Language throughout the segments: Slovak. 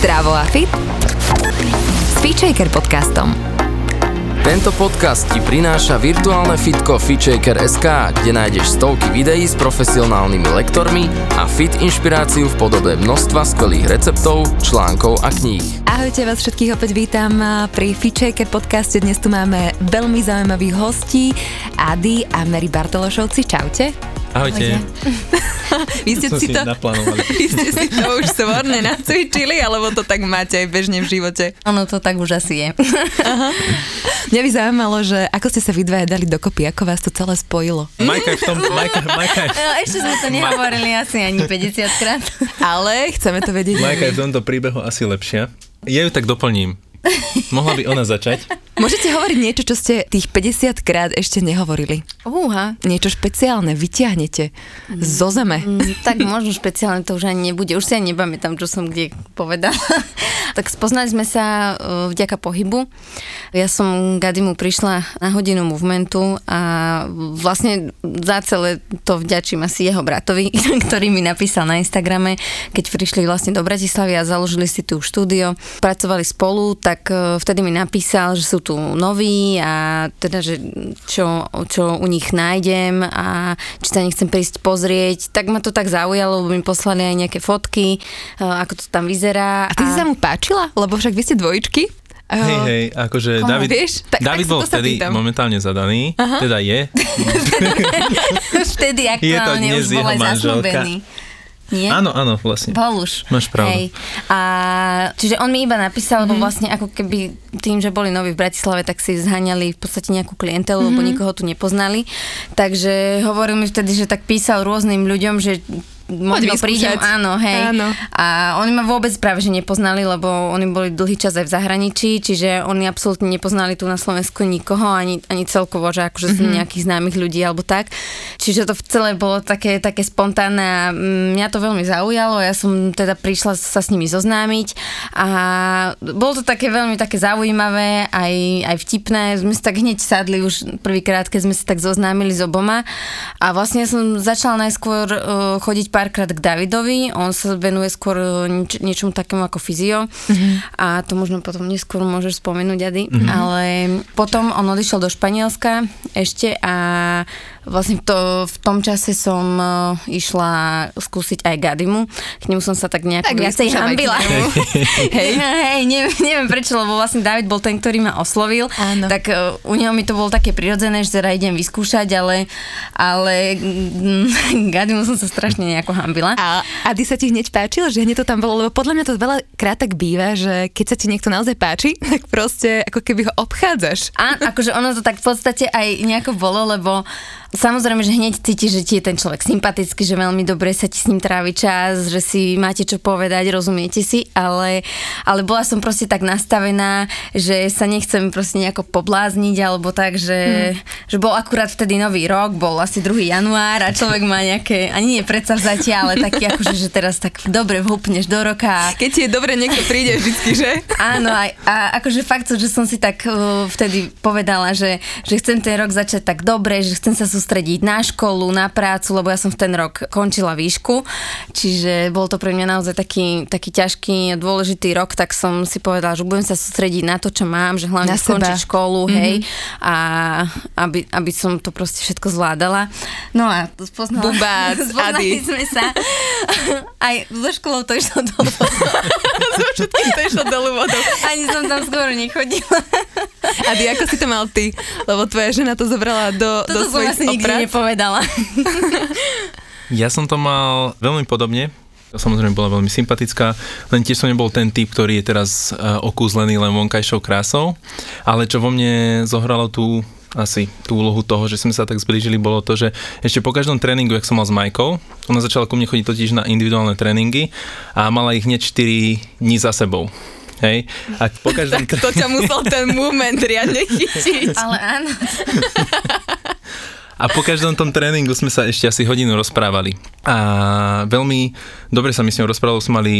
Zdravo a fit s Feature podcastom. Tento podcast ti prináša virtuálne fitko FitShaker.sk, kde nájdeš stovky videí s profesionálnymi lektormi a fit inšpiráciu v podobe množstva skvelých receptov, článkov a kníh. Ahojte, vás všetkých opäť vítam pri FitShaker podcaste. Dnes tu máme veľmi zaujímavých hostí, Ady a Mary Bartološovci. Čaute. Ahojte. vy ste si to, vy ste si to už svorne nacvičili, alebo to tak máte aj bežne v živote? Ono to tak už asi je. Aha. Mňa by zaujímalo, že ako ste sa vy dvaja dali dokopy, ako vás to celé spojilo? Majka v tom, Majka, Majka. No, ešte sme to nehovorili asi ani 50 krát. Ale chceme to vedieť. Majka je v tomto príbehu asi lepšia. Ja ju tak doplním. Mohla by ona začať? Môžete hovoriť niečo, čo ste tých 50 krát ešte nehovorili. Uha. Niečo špeciálne, vyťahnete mm. zo zeme. Mm, tak možno špeciálne to už ani nebude. Už si ani nepamätám, čo som kde povedala. tak spoznali sme sa uh, vďaka pohybu. Ja som Gadimu prišla na hodinu movementu a vlastne za celé to vďačím asi jeho bratovi, ktorý mi napísal na Instagrame, keď prišli vlastne do Bratislavy a založili si tu štúdio. Pracovali spolu, tak uh, vtedy mi napísal, že sú tu noví a teda, že čo, čo u nich nájdem a či sa nechcem prísť pozrieť, tak ma to tak zaujalo, lebo mi poslali aj nejaké fotky, e, ako to tam vyzerá. A ty a... si sa mu páčila? Lebo však vy ste dvojičky. Hej, hej, akože Komu, David, vieš? Tak, David tak bol vtedy momentálne zadaný, Aha. teda je. vtedy aktuálne je to dnes už bol aj zasnúbený. Nie? Áno, áno, vlastne. Bol už. Máš pravdu. Hej. A, čiže on mi iba napísal, mm-hmm. lebo mhm. vlastne ako keby tým, že boli noví v Bratislave, tak si zhaňali v podstate nejakú klientelu, mm-hmm. lebo mhm. nikoho tu nepoznali. Takže hovoril mi vtedy, že tak písal rôznym ľuďom, že možno prídem, áno, hej. Áno. A oni ma vôbec práve, že nepoznali, lebo oni boli dlhý čas aj v zahraničí, čiže oni absolútne nepoznali tu na Slovensku nikoho, ani, ani celkovo, že akože mm-hmm. nejakých známych ľudí alebo tak. Čiže to celé bolo také, také spontánne a mňa to veľmi zaujalo. Ja som teda prišla sa s nimi zoznámiť a bolo to také veľmi také zaujímavé, aj, aj vtipné. Sme sa tak hneď sadli už prvýkrát, keď sme sa tak zoznámili s oboma a vlastne som začala najskôr uh, chodiť párkrát k Davidovi, on sa venuje skôr nieč- niečomu takému ako fyzio mm-hmm. a to možno potom neskôr môžeš spomenúť, Ady, mm-hmm. ale potom on odišiel do Španielska ešte a vlastne to, v tom čase som uh, išla skúsiť aj Gadimu. K nemu som sa tak nejako tak viacej hambila. hej, hej, neviem, neviem prečo, lebo vlastne David bol ten, ktorý ma oslovil. Áno. Tak uh, u neho mi to bolo také prirodzené, že teda idem vyskúšať, ale, ale mm, Gadimu som sa strašne nejako hambila. A, a ty sa ti hneď páčil, že hneď to tam bolo? Lebo podľa mňa to veľa krát tak býva, že keď sa ti niekto naozaj páči, tak proste ako keby ho obchádzaš. A akože ono to tak v podstate aj nejako bolo, lebo Samozrejme, že hneď cítiš, že ti je ten človek sympatický, že veľmi dobre sa ti s ním trávi čas, že si máte čo povedať, rozumiete si, ale, ale bola som proste tak nastavená, že sa nechcem proste nejako poblázniť, alebo tak, že, hmm. že bol akurát vtedy nový rok, bol asi 2. január a človek má nejaké, ani nie predsavzatia, ale taký akože, že teraz tak dobre vhupneš do roka. Keď ti je dobre, niekto príde vždycky, že? Áno, a, a akože fakt, že som si tak uh, vtedy povedala, že, že chcem ten rok začať tak dobre, že chcem sa sústrediť na školu, na prácu, lebo ja som v ten rok končila výšku, čiže bol to pre mňa naozaj taký, taký ťažký, dôležitý rok, tak som si povedala, že budem sa sústrediť na to, čo mám, že hlavne skončiť školu, mm-hmm. hej, a aby, aby som to proste všetko zvládala. No a spoznala, Bubác, spoznali Adi. sme sa. Aj so školou to išlo dolu. to išlo dolu vodou. Ani som tam skoro nechodila. Adi, ako si to mal ty? Lebo tvoja žena to zobrala do, Toto do svojich nikdy oprac. nepovedala. ja som to mal veľmi podobne. Samozrejme bola veľmi sympatická, len tiež som nebol ten typ, ktorý je teraz uh, okúzlený len vonkajšou krásou, ale čo vo mne zohralo tú asi tú úlohu toho, že sme sa tak zblížili, bolo to, že ešte po každom tréningu, jak som mal s Majkou, ona začala ku mne chodiť totiž na individuálne tréningy a mala ich hneď 4 dní za sebou. Hej? A po každom... tak to ťa musel ten moment riadne chytiť. Ale áno. A po každom tom tréningu sme sa ešte asi hodinu rozprávali. A veľmi dobre sa mi s ňou rozprávali, sme mali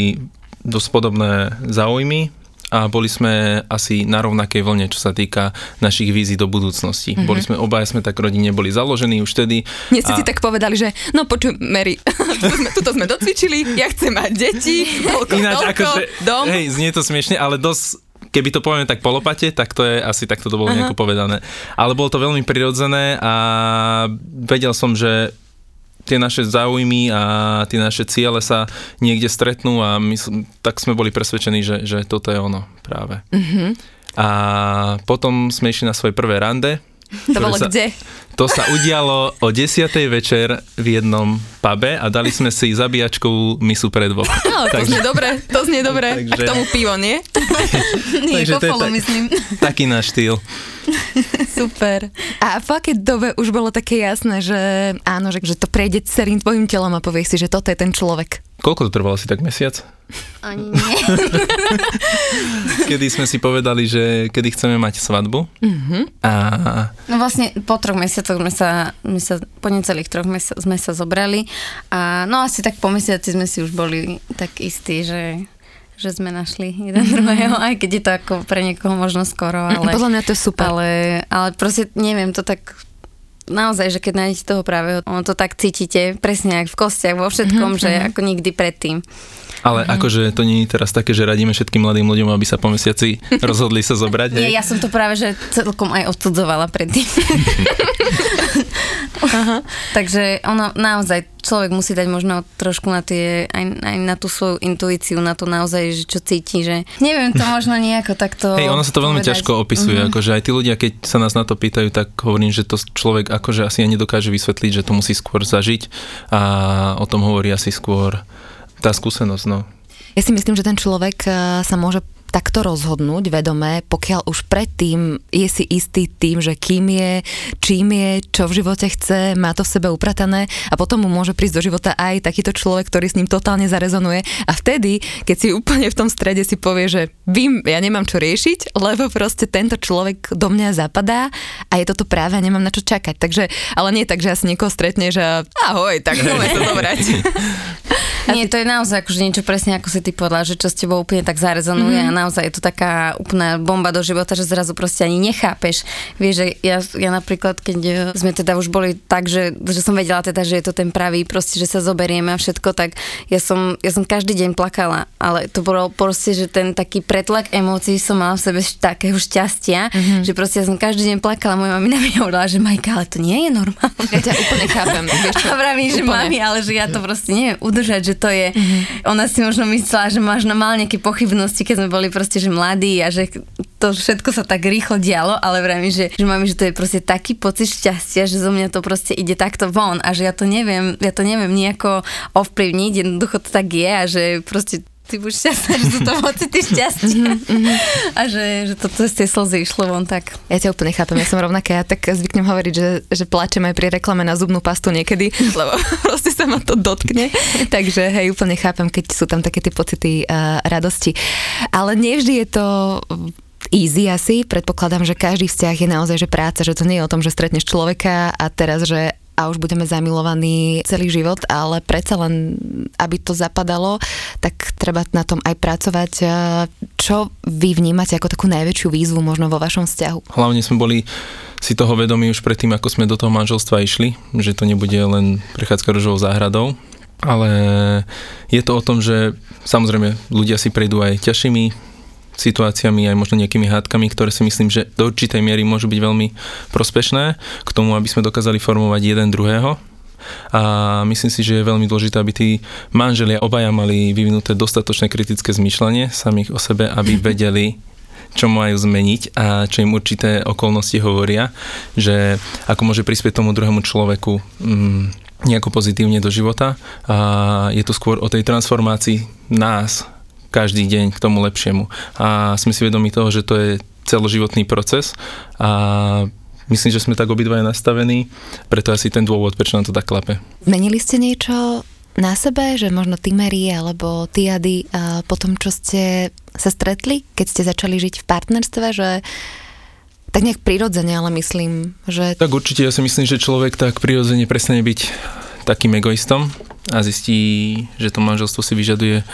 dosť podobné záujmy a boli sme asi na rovnakej vlne, čo sa týka našich vízií do budúcnosti. Mm-hmm. Boli sme, obaja sme tak rodine boli založení už vtedy. Nie ste a... si tak povedali, že no počuj, Mary, tuto sme, tuto sme docvičili, ja chcem mať deti, toľko, Ináč, toľko, akože, dom. Hej, znie to smiešne, ale dosť keby to povieme tak polopate, tak to je asi takto to bolo nejako povedané. Ale bolo to veľmi prirodzené a vedel som, že tie naše záujmy a tie naše ciele sa niekde stretnú a my, tak sme boli presvedčení, že, že toto je ono práve. Mm-hmm. A potom sme išli na svoje prvé rande. To bolo sa, kde? To sa udialo o 10. večer v jednom pube a dali sme si zabíjačkovú misu pre dvoch. No, to znie dobre, to znie dobre. Takže, a k tomu pivo, nie? nie, takže to je tak, myslím. Taký náš štýl. Super. A v akej dobe už bolo také jasné, že áno, že, že to prejde celým tvojim telom a povieš si, že toto je ten človek? Koľko to trvalo asi tak mesiac? Ani nie. kedy sme si povedali, že kedy chceme mať svadbu. Mm-hmm. A... No vlastne po troch mesiacoch sme sa, sme sa po necelých troch mesiacoch sme sa zobrali a no asi tak po mesiaci sme si už boli tak istí, že že sme našli jeden mm-hmm. druhého, aj keď je to ako pre niekoho možno skoro, ale... Podľa mňa to je super. Ale, ale proste neviem, to tak naozaj, že keď nájdete toho práveho, ono to tak cítite, presne ako v kostiach, vo všetkom, mm-hmm. že mhm. ako nikdy predtým. Ale mm-hmm. akože to nie je teraz také, že radíme všetkým mladým ľuďom, aby sa po mesiaci rozhodli sa zobrať. Nie, ja som to práve, že celkom aj odsudzovala predtým. Aha. Takže ono naozaj, človek musí dať možno trošku na tie, aj, aj na tú svoju intuíciu, na to naozaj, že čo cíti, že neviem to možno nejako takto Hej, ono sa to veľmi povedať. ťažko opisuje, mm-hmm. akože aj tí ľudia, keď sa nás na to pýtajú, tak hovorím, že to človek akože asi ani nedokáže vysvetliť, že to musí skôr zažiť a o tom hovorí asi skôr tá skúsenosť, no. Ja si myslím, že ten človek eh, sa môže takto rozhodnúť vedomé, pokiaľ už predtým je si istý tým, že kým je, čím je, čo v živote chce, má to v sebe upratané a potom mu môže prísť do života aj takýto človek, ktorý s ním totálne zarezonuje a vtedy, keď si úplne v tom strede si povie, že vím, ja nemám čo riešiť, lebo proste tento človek do mňa zapadá a je toto práve a nemám na čo čakať. Takže, ale nie tak, že asi niekoho stretne, že ahoj, tak môžeme to zobrať. Nie, to je naozaj akože niečo presne ako si ty povedala, že čo s tebou úplne tak zarezonuje mm-hmm. a naozaj je to taká úplná bomba do života, že zrazu proste ani nechápeš. Vieš, že ja, ja napríklad, keď e, sme teda už boli tak, že, že som vedela teda, že je to ten pravý, proste, že sa zoberieme a všetko, tak ja som, ja som každý deň plakala, ale to bolo proste, že ten taký pretlak emócií som mala v sebe takého šťastia, mm-hmm. že proste ja som každý deň plakala, moja mamina mi hovorila, že Majka, ale to nie je normálne. Ja ťa úplne chápem. Vieš čo? A vravím, že mami, ale že ja to proste neviem udržať, že to je, mm-hmm. ona si možno myslela, že máš mal nejaké pochybnosti, keď sme boli proste, že mladí a že to všetko sa tak rýchlo dialo, ale vravím, že, že mami, že to je proste taký pocit šťastia, že zo mňa to proste ide takto von a že ja to neviem, ja to neviem nejako ovplyvniť, jednoducho to tak je a že proste ty budeš šťastná, že sú to pocity šťastia. Mm-hmm. A že, že to cez tie slzy išlo von tak. Ja ťa úplne chápem, ja som rovnaká, ja tak zvyknem hovoriť, že, že plačem aj pri reklame na zubnú pastu niekedy, lebo proste sa ma to dotkne. Takže hej, úplne chápem, keď sú tam také tie pocity uh, radosti. Ale nevždy je to easy asi. Predpokladám, že každý vzťah je naozaj že práca, že to nie je o tom, že stretneš človeka a teraz, že a už budeme zamilovaní celý život, ale predsa len, aby to zapadalo, tak treba na tom aj pracovať. Čo vy vnímate ako takú najväčšiu výzvu možno vo vašom vzťahu? Hlavne sme boli si toho vedomí už predtým, ako sme do toho manželstva išli, že to nebude len prechádzka rožovou záhradou, ale je to o tom, že samozrejme ľudia si prejdú aj ťažšími situáciami, aj možno nejakými hádkami, ktoré si myslím, že do určitej miery môžu byť veľmi prospešné k tomu, aby sme dokázali formovať jeden druhého. A myslím si, že je veľmi dôležité, aby tí manželia obaja mali vyvinuté dostatočné kritické zmýšľanie samých o sebe, aby vedeli, čo majú zmeniť a čo im určité okolnosti hovoria, že ako môže prispieť tomu druhému človeku mm, nejako pozitívne do života. A je to skôr o tej transformácii nás, každý deň k tomu lepšiemu. A sme si vedomi toho, že to je celoživotný proces a myslím, že sme tak obidvaja nastavení, preto asi ten dôvod, prečo nám to tak klape. Zmenili ste niečo na sebe, že možno ty Mary alebo ty Ady po tom, čo ste sa stretli, keď ste začali žiť v partnerstve, že tak nejak prirodzene, ale myslím, že... Tak určite, ja si myslím, že človek tak prirodzene prestane byť takým egoistom a zistí, že to manželstvo si vyžaduje e,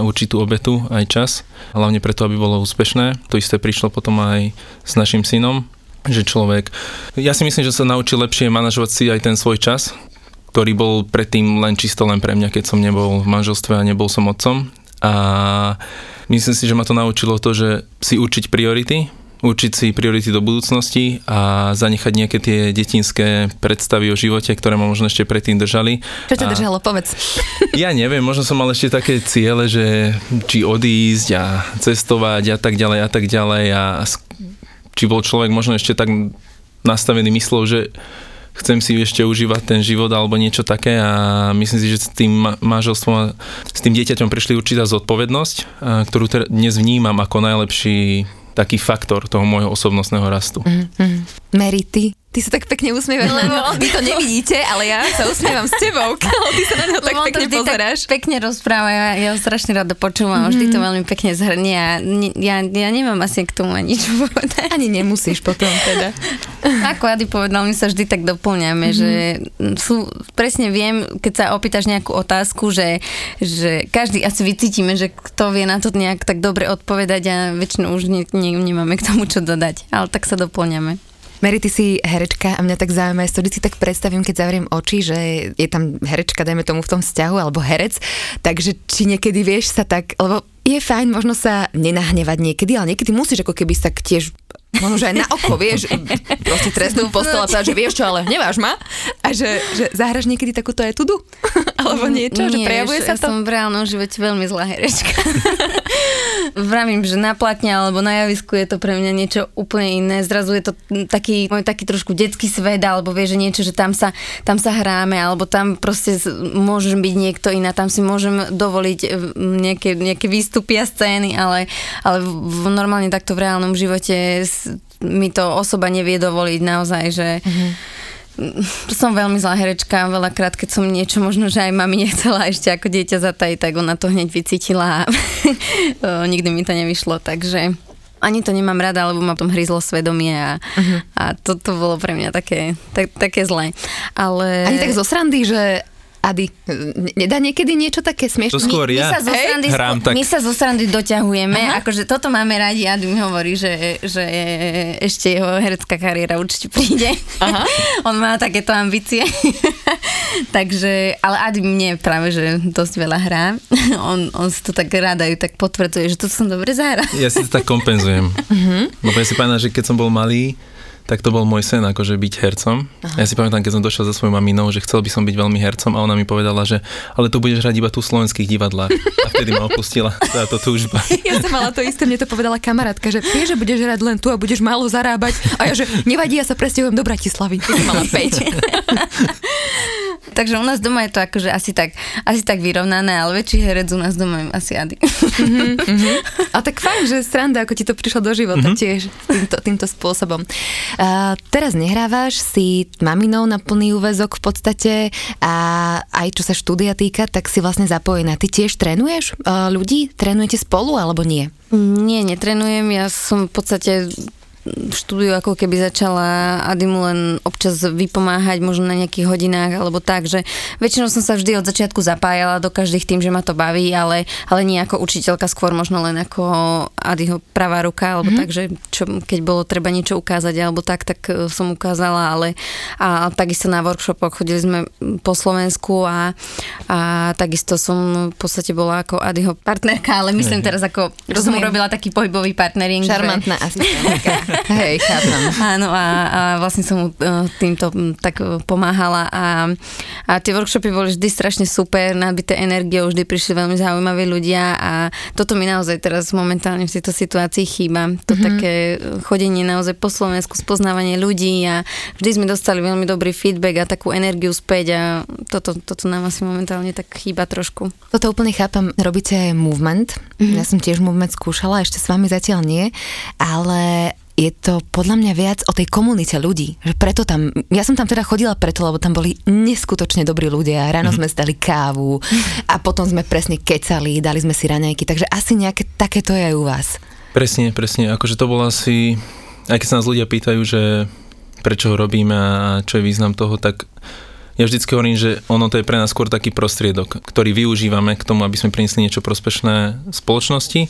určitú obetu aj čas, hlavne preto, aby bolo úspešné. To isté prišlo potom aj s našim synom, že človek, ja si myslím, že sa naučí lepšie manažovať si aj ten svoj čas, ktorý bol predtým len čisto len pre mňa, keď som nebol v manželstve a nebol som otcom. A myslím si, že ma to naučilo to, že si určiť priority, určiť si priority do budúcnosti a zanechať nejaké tie detinské predstavy o živote, ktoré ma možno ešte predtým držali. Čo ťa držalo, povedz. Ja neviem, možno som mal ešte také ciele, že či odísť a cestovať a tak ďalej a tak ďalej a či bol človek možno ešte tak nastavený myslou, že chcem si ešte užívať ten život alebo niečo také a myslím si, že s tým manželstvom a s tým dieťaťom prišli určitá zodpovednosť, ktorú dnes vnímam ako najlepší taký faktor toho môjho osobnostného rastu. Mm-hmm. Mary, ty Ty sa tak pekne usmievaš, lebo vy to nevidíte, ale ja sa usmievam s tebou, ty sa na neho tak pekne pozeráš. Tak pekne rozpráva, ja, ja ho strašne rada počúvam, mm. vždy to mhm. veľmi pekne zhrnie a ja, ja nemám asi k tomu ani nič povedať. Ani nemusíš potom teda. Ako Ady povedal, my sa vždy tak doplňame, mm. že sú, presne viem, keď sa opýtaš nejakú otázku, že, že každý asi vycítime, že kto vie na to nejak tak dobre odpovedať a väčšinou už ne, ne, nemáme k tomu čo dodať, ale tak sa doplňame. Mary, ty si herečka a mňa tak zaujíma, ja si tak predstavím, keď zavriem oči, že je tam herečka, dajme tomu v tom vzťahu, alebo herec, takže či niekedy vieš sa tak, lebo je fajn možno sa nenahnevať niekedy, ale niekedy musíš ako keby sa tiež možno, že aj na oko, vieš, proste trestnú postel a povedať, že vieš čo, ale neváš ma. A že, že zahraš niekedy takúto etudu? Alebo niečo, Nie, že prejavuje sa to? ja som v reálnom živote veľmi zlá herečka. Vravím, že na platne alebo na javisku je to pre mňa niečo úplne iné. Zrazu je to taký, môj taký trošku detský svet, alebo vieš, že niečo, že tam sa, tam sa hráme, alebo tam proste môžem byť niekto iná, tam si môžem dovoliť e, nejaké, nejaké výstupy a scény, ale, ale v, normálne takto v reálnom živote mi to osoba nevie dovoliť naozaj, že mm-hmm. som veľmi zlá herečka, veľakrát, keď som niečo možno, že aj mami nechcela ešte ako dieťa zatajiť, tak ona to hneď vycítila a nikdy mi to nevyšlo, takže ani to nemám rada, lebo ma tom hryzlo svedomie a, uh-huh. a to, to bolo pre mňa také, tak, také zlé. Ale... Ani tak zo srandy, že Ady, nedá niekedy niečo také smiešné? To skôr ja my, sa zo srandy, Hrám, tak... my sa zo srandy doťahujeme, Aha. akože toto máme radi, Ady mi hovorí, že, že ešte jeho herecká kariéra určite príde. Aha. On má takéto ambície. Takže, ale Ady mne práve, že dosť veľa hrá. on, on si to tak rádajú, tak potvrdzuje, že to som dobre zahral. ja si to tak kompenzujem. Uh-huh. Lebo ja si pamätám, že keď som bol malý, tak to bol môj sen, akože byť hercom. Aha. Ja si pamätám, keď som došiel za svojou maminou, že chcel by som byť veľmi hercom a ona mi povedala, že ale tu budeš hrať iba tu v slovenských divadlách. A vtedy ma opustila táto túžba. Ja som mala to isté, mne to povedala kamarátka, že vieš, že budeš hrať len tu a budeš málo zarábať. A ja, že nevadí, ja sa presťahujem do Bratislavy. Keď mala 5. Takže u nás doma je to akože asi tak, asi tak vyrovnané, ale väčší herec u nás doma je asi Ady. Mm-hmm, mm-hmm. A tak fajn, že sranda, ako ti to prišlo do života mm-hmm. tiež týmto, týmto spôsobom. Uh, teraz nehrávaš, si maminou na plný úvezok v podstate a aj čo sa štúdia týka, tak si vlastne zapojená. Ty tiež trénuješ uh, ľudí? Trénujete spolu alebo nie? Nie, netrenujem. Ja som v podstate štúdiu ako keby začala Adimu len občas vypomáhať možno na nejakých hodinách alebo tak, že väčšinou som sa vždy od začiatku zapájala do každých tým, že ma to baví, ale, ale nie ako učiteľka, skôr možno len ako Adiho pravá ruka, alebo mm-hmm. tak, že čo, keď bolo treba niečo ukázať alebo tak, tak e, som ukázala, ale a takisto na workshopoch chodili sme po Slovensku a, a takisto som v podstate bola ako Adiho partnerka, ale myslím teraz ako, som urobila taký pohybový partnering. Šarmantná že... asistentka. Hej, chápem. Áno, a, a vlastne som mu e, týmto tak e, pomáhala a, a tie workshopy boli vždy strašne super, nabité energiou, vždy prišli veľmi zaujímaví ľudia a toto mi naozaj teraz momentálne v tejto situácii chýba. To mm-hmm. také chodenie naozaj po Slovensku, spoznávanie ľudí a vždy sme dostali veľmi dobrý feedback a takú energiu späť a toto, toto nám asi momentálne tak chýba trošku. Toto úplne chápem, robíte movement, mm-hmm. ja som tiež movement skúšala, ešte s vami zatiaľ nie, ale je to podľa mňa viac o tej komunite ľudí. Že preto tam, ja som tam teda chodila preto, lebo tam boli neskutočne dobrí ľudia. Ráno mm-hmm. sme dali kávu a potom sme presne kecali, dali sme si raňajky, takže asi nejaké takéto je aj u vás. Presne, presne. Akože to bolo asi, aj keď sa nás ľudia pýtajú, že prečo ho robíme a čo je význam toho, tak ja vždycky hovorím, že ono to je pre nás skôr taký prostriedok, ktorý využívame k tomu, aby sme priniesli niečo prospešné spoločnosti.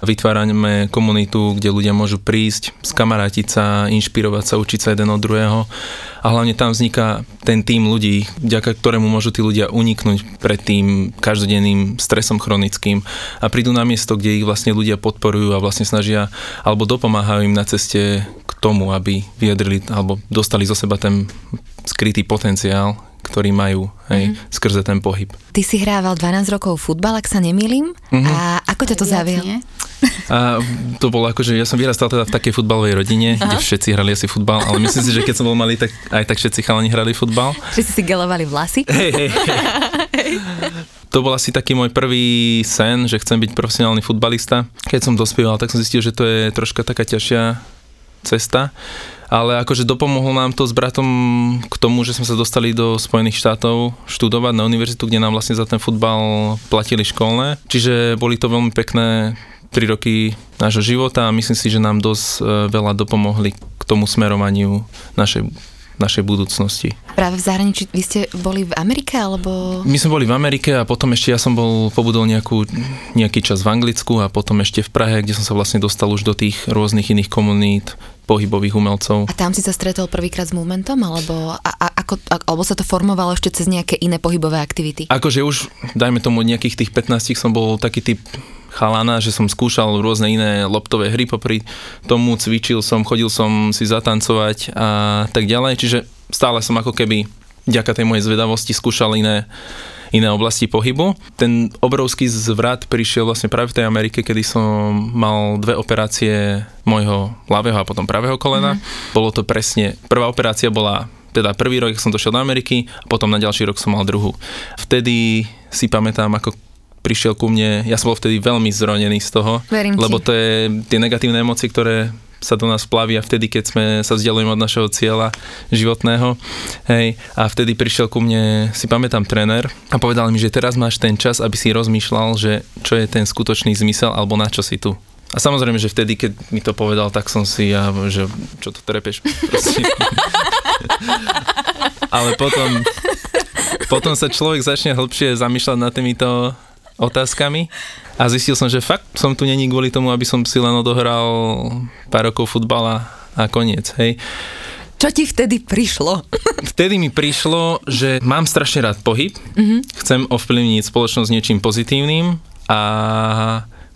Vytvárame komunitu, kde ľudia môžu prísť, skamarátiť sa, inšpirovať sa, učiť sa jeden od druhého a hlavne tam vzniká ten tým ľudí, vďaka ktorému môžu tí ľudia uniknúť pred tým každodenným stresom chronickým a prídu na miesto, kde ich vlastne ľudia podporujú a vlastne snažia alebo dopomáhajú im na ceste k tomu, aby vyjadrili alebo dostali zo seba ten skrytý potenciál, ktorý majú hej, mm-hmm. skrze ten pohyb. Ty si hrával 12 rokov futbal, ak sa nemýlim. Mm-hmm. A ako ťa to zavial? A to bolo ako, že ja som vyrastal teda v takej futbalovej rodine, Aha. kde všetci hrali asi futbal, ale myslím si, že keď som bol malý, tak aj tak všetci chalani hrali futbal. Všetci si gelovali vlasy? Hej, hej, hej. To bol asi taký môj prvý sen, že chcem byť profesionálny futbalista. Keď som dospieval, tak som zistil, že to je troška taká ťažšia cesta ale akože dopomohlo nám to s bratom k tomu, že sme sa dostali do Spojených štátov študovať na univerzitu, kde nám vlastne za ten futbal platili školné. Čiže boli to veľmi pekné 3 roky nášho života a myslím si, že nám dosť e, veľa dopomohli k tomu smerovaniu našej našej budúcnosti. Práve v zahraničí, vy ste boli v Amerike, alebo... My sme boli v Amerike a potom ešte ja som bol, pobudol nejakú, nejaký čas v Anglicku a potom ešte v Prahe, kde som sa vlastne dostal už do tých rôznych iných komunít, pohybových umelcov. A tam si sa stretol prvýkrát s momentom, alebo, a, a, ako, a, alebo sa to formovalo ešte cez nejaké iné pohybové aktivity? Akože už, dajme tomu, nejakých tých 15 som bol taký typ chalana, že som skúšal rôzne iné loptové hry, popri tomu cvičil som, chodil som si zatancovať a tak ďalej, čiže stále som ako keby vďaka tej mojej zvedavosti skúšal iné iné oblasti pohybu. Ten obrovský zvrat prišiel vlastne práve v tej Amerike, kedy som mal dve operácie môjho ľavého a potom pravého kolena. Mm. Bolo to presne, prvá operácia bola teda prvý rok, som došiel do Ameriky a potom na ďalší rok som mal druhú. Vtedy si pamätám, ako prišiel ku mne, ja som bol vtedy veľmi zronený z toho, Verím lebo ti. to je tie negatívne emócie, ktoré sa do nás plavia vtedy, keď sme sa vzdialujeme od našeho cieľa životného. Hej, a vtedy prišiel ku mne, si pamätám, tréner a povedal mi, že teraz máš ten čas, aby si rozmýšľal, že čo je ten skutočný zmysel alebo na čo si tu. A samozrejme, že vtedy, keď mi to povedal, tak som si ja, že čo to trepeš, Ale potom, potom sa človek začne hĺbšie zamýšľať nad týmito otázkami a zistil som, že fakt som tu není kvôli tomu, aby som si len odohral pár rokov futbala a koniec, hej. Čo ti vtedy prišlo? Vtedy mi prišlo, že mám strašne rád pohyb, mm-hmm. chcem ovplyvniť spoločnosť niečím pozitívnym a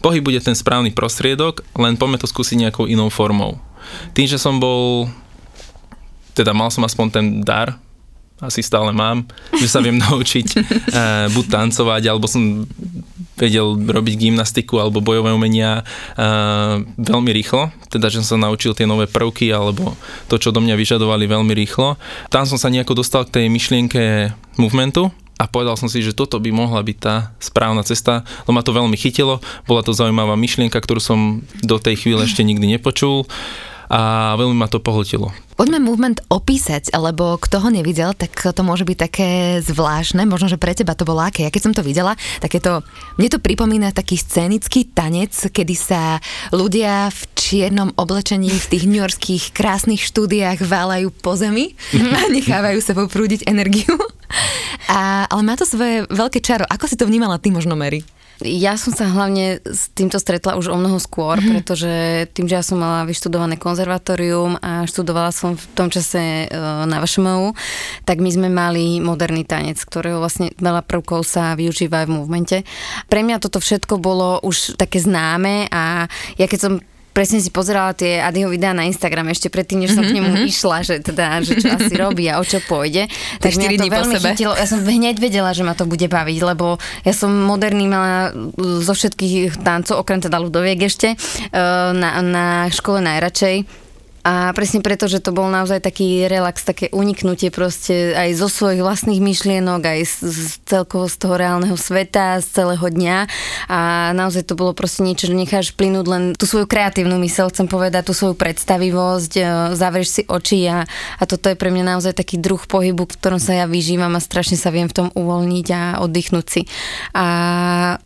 pohyb bude ten správny prostriedok, len poďme to skúsiť nejakou inou formou. Tým, že som bol, teda mal som aspoň ten dar asi stále mám, že sa viem naučiť uh, buď tancovať, alebo som vedel robiť gymnastiku alebo bojové umenia uh, veľmi rýchlo, teda že som sa naučil tie nové prvky alebo to, čo do mňa vyžadovali veľmi rýchlo. Tam som sa nejako dostal k tej myšlienke movementu, a povedal som si, že toto by mohla byť tá správna cesta, lebo ma to veľmi chytilo, bola to zaujímavá myšlienka, ktorú som do tej chvíle ešte nikdy nepočul a veľmi ma to pohltilo. Poďme movement opísať, lebo kto ho nevidel, tak to môže byť také zvláštne, možno, že pre teba to bolo aké. Ja keď som to videla, tak je to, mne to pripomína taký scénický tanec, kedy sa ľudia v čiernom oblečení v tých newyorských krásnych štúdiách válajú po zemi a nechávajú sa poprúdiť energiu. A, ale má to svoje veľké čaro. Ako si to vnímala ty možno, Mary? Ja som sa hlavne s týmto stretla už o mnoho skôr, mm-hmm. pretože tým, že ja som mala vyštudované konzervatórium a študovala som v tom čase e, na VŠMU, tak my sme mali moderný tanec, ktorého vlastne veľa prvkov sa využíva aj v movemente. Pre mňa toto všetko bolo už také známe a ja keď som presne si pozerala tie Adyho videá na Instagram ešte predtým, než som mm-hmm, k nemu mm-hmm. išla, že teda, že čo asi robí a o čo pôjde. Tak mňa to veľmi chytilo. Ja som hneď vedela, že ma to bude baviť, lebo ja som moderný mala zo všetkých tancov, okrem teda ľudoviek ešte, eh, na, na škole najradšej a presne preto, že to bol naozaj taký relax, také uniknutie proste aj zo svojich vlastných myšlienok, aj z, z celkovo z toho reálneho sveta, z celého dňa. A naozaj to bolo proste niečo, že necháš plynúť len tú svoju kreatívnu mysel, chcem povedať, tú svoju predstavivosť, e, zavrieš si oči a, a toto je pre mňa naozaj taký druh pohybu, v ktorom sa ja vyžívam a strašne sa viem v tom uvoľniť a oddychnúť si. A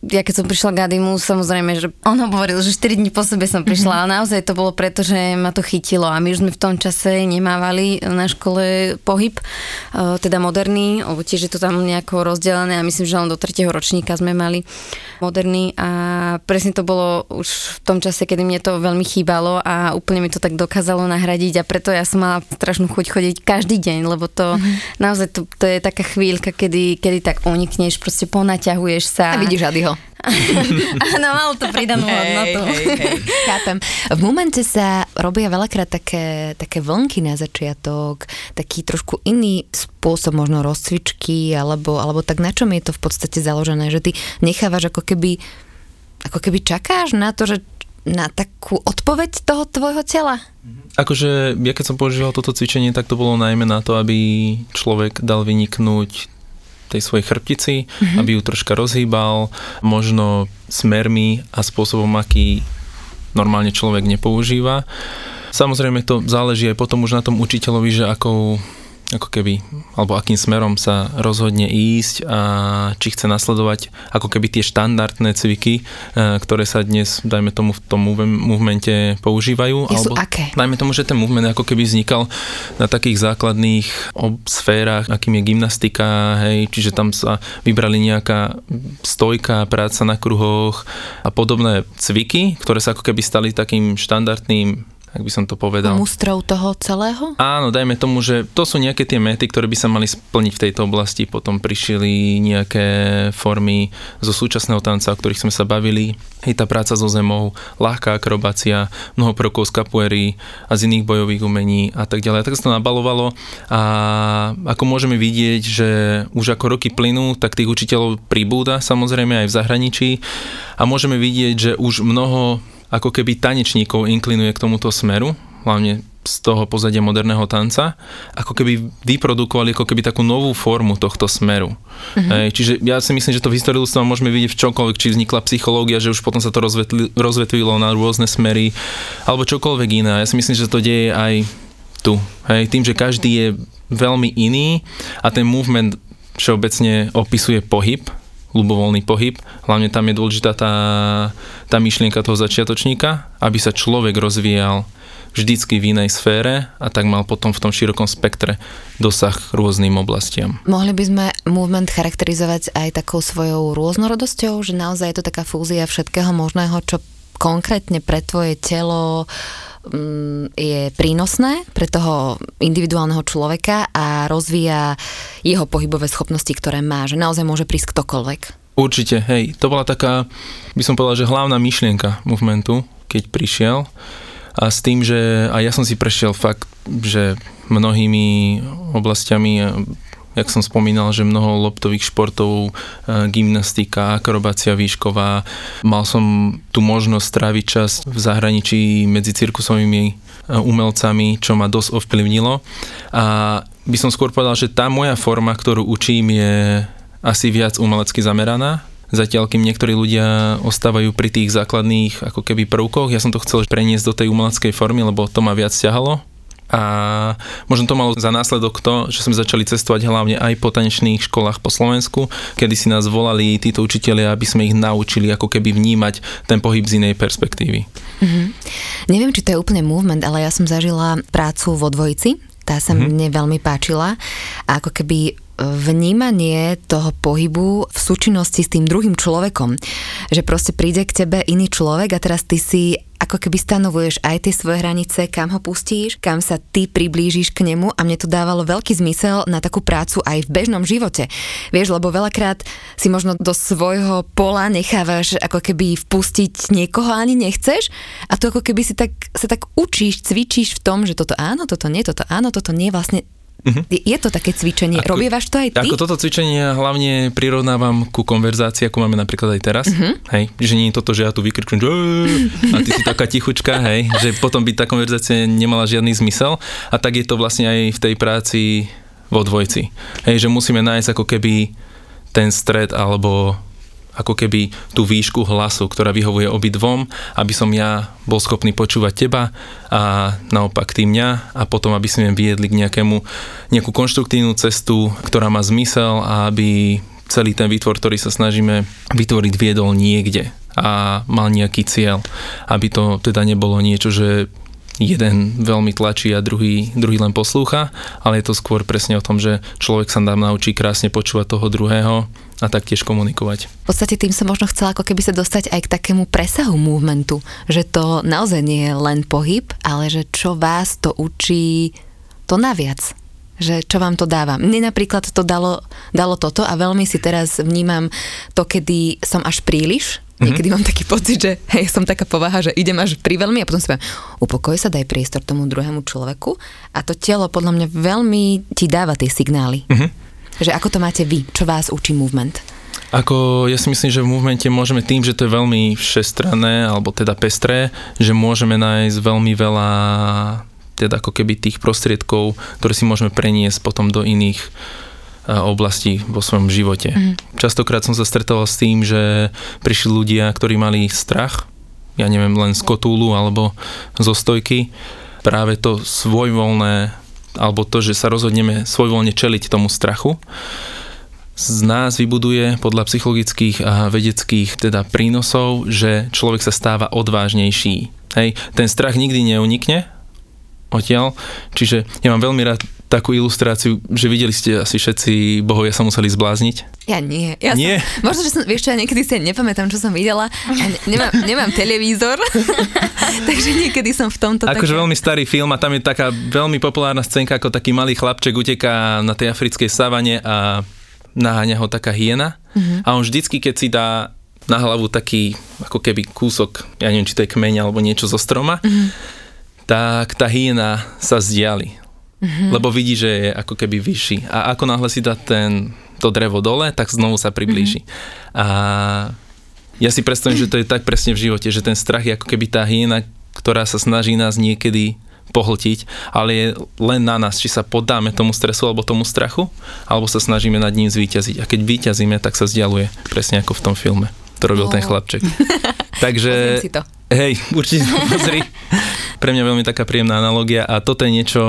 ja keď som prišla k Adimu, samozrejme, že on hovoril, že 4 dní po sebe som prišla, mm-hmm. ale naozaj to bolo preto, že ma to chytilo a my už sme v tom čase nemávali na škole pohyb, e, teda moderný, lebo tiež je to tam nejako rozdelené a myslím, že len do tretieho ročníka sme mali moderný a presne to bolo už v tom čase, kedy mne to veľmi chýbalo a úplne mi to tak dokázalo nahradiť a preto ja som mala strašnú chuť chodiť každý deň, lebo to mm-hmm. naozaj to, to je taká chvíľka, kedy, kedy tak unikneš, proste ponaťahuješ sa. A vidíš Adyho. Áno, malo to pridanú hodnotu. Hej, hej, Chápem. V momente sa robia veľakrát také, také vlnky na začiatok, taký trošku iný spôsob možno rozcvičky, alebo, alebo tak na čom je to v podstate založené, že ty nechávaš ako keby ako keby čakáš na to, že na takú odpoveď toho tvojho tela? Akože ja keď som používal toto cvičenie, tak to bolo najmä na to, aby človek dal vyniknúť tej svojej chrbtici, mm-hmm. aby ju troška rozhýbal, možno smermi a spôsobom, aký normálne človek nepoužíva. Samozrejme to záleží aj potom už na tom učiteľovi, že akou ako keby, alebo akým smerom sa rozhodne ísť a či chce nasledovať ako keby tie štandardné cviky, e, ktoré sa dnes, dajme tomu, v tom movemente používajú. Je alebo, aké? Dajme tomu, že ten movement ako keby vznikal na takých základných sférach, akým je gymnastika, hej, čiže tam sa vybrali nejaká stojka, práca na kruhoch a podobné cviky, ktoré sa ako keby stali takým štandardným ak by som to povedal. Mustrov toho celého? Áno, dajme tomu, že to sú nejaké tie mety, ktoré by sa mali splniť v tejto oblasti. Potom prišli nejaké formy zo súčasného tanca, o ktorých sme sa bavili. Hej, tá práca so zemou, ľahká akrobácia, mnoho prvkov z kapuery a z iných bojových umení a tak ďalej. A tak sa to nabalovalo a ako môžeme vidieť, že už ako roky plynú, tak tých učiteľov pribúda samozrejme aj v zahraničí a môžeme vidieť, že už mnoho ako keby tanečníkov inklinuje k tomuto smeru, hlavne z toho pozadia moderného tanca, ako keby vyprodukovali ako keby takú novú formu tohto smeru. Mm-hmm. Ej, čiže ja si myslím, že to v histórii ľudstva môžeme vidieť v čokoľvek, či vznikla psychológia, že už potom sa to rozvetli, rozvetvilo na rôzne smery, alebo čokoľvek iné. Ja si myslím, že to deje aj tu. Hej, tým, že každý je veľmi iný a ten movement všeobecne opisuje pohyb, ľubovoľný pohyb. Hlavne tam je dôležitá tá, tá myšlienka toho začiatočníka, aby sa človek rozvíjal vždycky v inej sfére a tak mal potom v tom širokom spektre dosah rôznym oblastiam. Mohli by sme movement charakterizovať aj takou svojou rôznorodosťou, že naozaj je to taká fúzia všetkého možného, čo konkrétne pre tvoje telo Mm, je prínosné pre toho individuálneho človeka a rozvíja jeho pohybové schopnosti, ktoré má, že naozaj môže prísť ktokoľvek. Určite, hej, to bola taká, by som povedal, že hlavná myšlienka movementu, keď prišiel a s tým, že a ja som si prešiel fakt, že mnohými oblastiami jak som spomínal, že mnoho loptových športov, e, gymnastika, akrobácia výšková. Mal som tu možnosť stráviť čas v zahraničí medzi cirkusovými e, umelcami, čo ma dosť ovplyvnilo. A by som skôr povedal, že tá moja forma, ktorú učím, je asi viac umelecky zameraná, Zatiaľ, kým niektorí ľudia ostávajú pri tých základných ako keby prvkoch, ja som to chcel preniesť do tej umeleckej formy, lebo to ma viac ťahalo a možno to malo za následok to, že sme začali cestovať hlavne aj po tanečných školách po Slovensku, kedy si nás volali títo učitelia, aby sme ich naučili ako keby vnímať ten pohyb z inej perspektívy. Mm-hmm. Neviem, či to je úplne movement, ale ja som zažila prácu vo dvojici, tá sa mm-hmm. mne veľmi páčila a ako keby vnímanie toho pohybu v súčinnosti s tým druhým človekom. Že proste príde k tebe iný človek a teraz ty si ako keby stanovuješ aj tie svoje hranice, kam ho pustíš, kam sa ty priblížiš k nemu a mne to dávalo veľký zmysel na takú prácu aj v bežnom živote. Vieš, lebo veľakrát si možno do svojho pola nechávaš ako keby vpustiť niekoho ani nechceš a to ako keby si tak, sa tak učíš, cvičíš v tom, že toto áno, toto nie, toto áno, toto nie, vlastne Uh-huh. Je to také cvičenie. Ako, Robievaš to aj ty? Ako toto cvičenie hlavne prirovnávam ku konverzácii, ako máme napríklad aj teraz. Uh-huh. Hej, že nie je toto, že ja tu vykričujem, že a ty si taká tichučka, hej, že potom by tá konverzácia nemala žiadny zmysel. A tak je to vlastne aj v tej práci vo dvojci. Hej, že musíme nájsť ako keby ten stred alebo ako keby tú výšku hlasu, ktorá vyhovuje obidvom, aby som ja bol schopný počúvať teba a naopak ty mňa a potom aby sme viedli k nejakému, nejakú konštruktívnu cestu, ktorá má zmysel a aby celý ten výtvor, ktorý sa snažíme vytvoriť, viedol niekde a mal nejaký cieľ. Aby to teda nebolo niečo, že jeden veľmi tlačí a druhý, druhý len poslúcha, ale je to skôr presne o tom, že človek sa nám naučí krásne počúvať toho druhého a taktiež komunikovať. V podstate tým som možno chcela ako keby sa dostať aj k takému presahu movementu, že to naozaj nie je len pohyb, ale že čo vás to učí to naviac že čo vám to dáva. Mne napríklad to dalo, dalo toto a veľmi si teraz vnímam to, kedy som až príliš, Mm-hmm. Niekedy mám taký pocit, že hej, som taká povaha, že idem až pri veľmi a potom si poviem, upokoj sa, daj priestor tomu druhému človeku a to telo podľa mňa veľmi ti dáva tie signály. Mm-hmm. Že ako to máte vy, čo vás učí movement? Ako ja si myslím, že v movemente môžeme tým, že to je veľmi všestranné, alebo teda pestré, že môžeme nájsť veľmi veľa teda ako keby tých prostriedkov, ktoré si môžeme preniesť potom do iných oblasti vo svojom živote. Mm. Častokrát som sa stretol s tým, že prišli ľudia, ktorí mali strach, ja neviem, len z kotúlu alebo zo stojky. Práve to svojvoľné, alebo to, že sa rozhodneme svojvoľne čeliť tomu strachu, z nás vybuduje podľa psychologických a vedeckých teda prínosov, že človek sa stáva odvážnejší. Hej, ten strach nikdy neunikne odtiaľ, čiže ja mám veľmi rád takú ilustráciu, že videli ste asi všetci bohovia sa museli zblázniť? Ja nie. Ja nie? Som, možno, že som, vieš čo, ja niekedy si nepamätám, čo som videla. Ja nemám, nemám televízor, takže niekedy som v tomto Akože také... veľmi starý film a tam je taká veľmi populárna scénka, ako taký malý chlapček uteká na tej africkej savane a naháňa ho taká hiena. Mm-hmm. A on vždycky, keď si dá na hlavu taký ako keby kúsok, ja neviem, či to je kmeň alebo niečo zo stroma, mm-hmm. tak tá hyena sa zdiali mm-hmm. lebo vidí, že je ako keby vyšší. A ako náhle si dá ten, to drevo dole, tak znovu sa priblíži. Mm-hmm. A ja si predstavím, že to je tak presne v živote, že ten strach je ako keby tá hyena, ktorá sa snaží nás niekedy pohltiť, ale je len na nás, či sa podáme tomu stresu alebo tomu strachu, alebo sa snažíme nad ním zvíťaziť. A keď vyťazíme, tak sa vzdialuje, presne ako v tom filme. To robil oh. ten chlapček. Takže... si to. Hej, určite pozri. Pre mňa veľmi taká príjemná analogia a toto je niečo,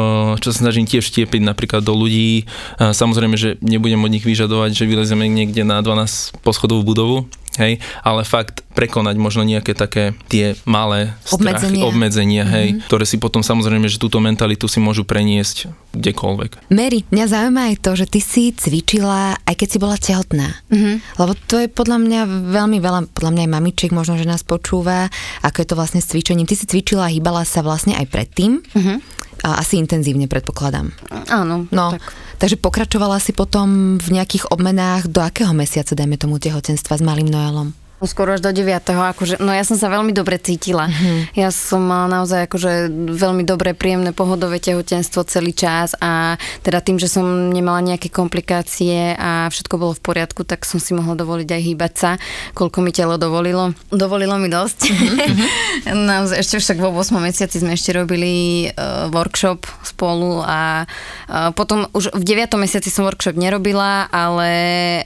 čo sa snažím tiež štiepiť napríklad do ľudí. Samozrejme, že nebudem od nich vyžadovať, že vylezeme niekde na 12 poschodovú budovu, hej, ale fakt prekonať možno nejaké také tie malé strachy, obmedzenia, obmedzenia hej, mm-hmm. ktoré si potom samozrejme, že túto mentalitu si môžu preniesť kdekoľvek. Mary, mňa zaujíma aj to, že ty si cvičila, aj keď si bola tehotná. Mm-hmm. Lebo to je podľa mňa veľmi veľa, podľa mňa aj mamičiek možno, že nás počúva, ako je to vlastne s cvičením. Ty si cvičila a hýbala sa vlastne aj predtým. Mm-hmm. A asi intenzívne predpokladám. Áno. No, tak. takže pokračovala si potom v nejakých obmenách do akého mesiaca, dajme tomu, tehotenstva s malým Noelom? Skoro až do 9. Akože, no ja som sa veľmi dobre cítila. Mm-hmm. Ja som mala naozaj akože veľmi dobré, príjemné, pohodové tehotenstvo celý čas a teda tým, že som nemala nejaké komplikácie a všetko bolo v poriadku, tak som si mohla dovoliť aj hýbať sa, koľko mi telo dovolilo. Dovolilo mi dosť. Mm-hmm. naozaj, ešte však vo 8 mesiaci sme ešte robili uh, workshop spolu a uh, potom už v 9. mesiaci som workshop nerobila, ale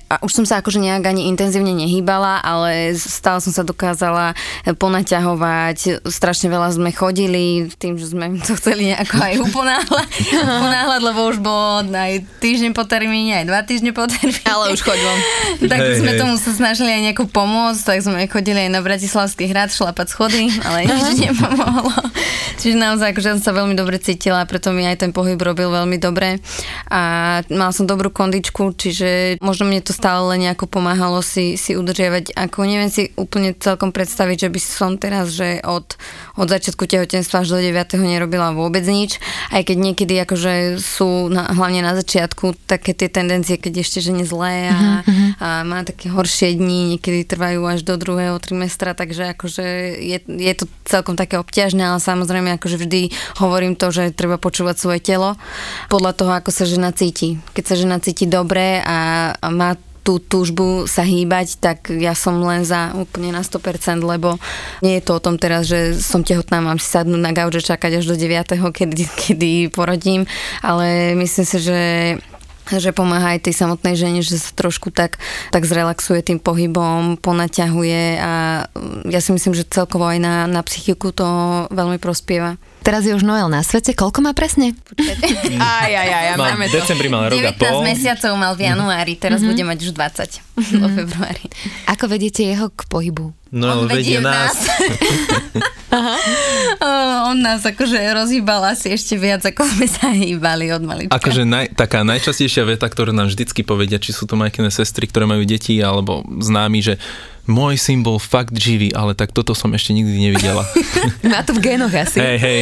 a už som sa akože nejak ani intenzívne nehýbala, ale stále som sa dokázala ponaťahovať, strašne veľa sme chodili, tým, že sme to chceli nejako aj uponáhľať, uponáhľať lebo už bolo aj týždeň po termíne, aj dva týždne po termíne. Ale už chodím. tak hey, sme hey. tomu sa snažili aj nejako pomôcť, tak sme chodili aj na Bratislavský hrad šlapať schody, ale nič nepomohlo. Čiže naozaj, akože som sa veľmi dobre cítila, preto mi aj ten pohyb robil veľmi dobre a mal som dobrú kondičku, čiže možno mne to stále len nejako pomáhalo si, si udržiavať ako neviem si úplne celkom predstaviť, že by som teraz, že od, od začiatku tehotenstva až do 9. nerobila vôbec nič, aj keď niekedy akože sú na, hlavne na začiatku také tie tendencie, keď ešte že zlé a, mm-hmm. a má také horšie dni, niekedy trvajú až do druhého trimestra, takže akože je, je to celkom také obťažné, ale samozrejme akože vždy hovorím to, že treba počúvať svoje telo podľa toho, ako sa žena cíti. Keď sa žena cíti dobre a, a má tú túžbu sa hýbať, tak ja som len za úplne na 100%, lebo nie je to o tom teraz, že som tehotná, mám si sadnúť na gauče čakať až do 9. kedy, kedy porodím, ale myslím si, že že pomáha aj tej samotnej žene, že sa trošku tak, tak zrelaxuje tým pohybom, ponaťahuje a ja si myslím, že celkovo aj na, na psychiku to veľmi prospieva. Teraz je už Noel na svete. Koľko má presne? aj, aj, aj, aj, máme to. decembri mal rok a pol. 19 mesiacov mal v januári, teraz mm-hmm. bude mať už 20 mm-hmm. vo februári. Ako vedete jeho k pohybu? Noel vedie, vedie nás. nás. On nás akože rozhýbal asi ešte viac, ako sme sa hýbali od malička. Akože naj, taká najčastejšia veta, ktorú nám vždycky povedia, či sú to majkené sestry, ktoré majú deti, alebo známi, že môj syn bol fakt živý, ale tak toto som ešte nikdy nevidela. Má to v génoch asi. Hej, hej.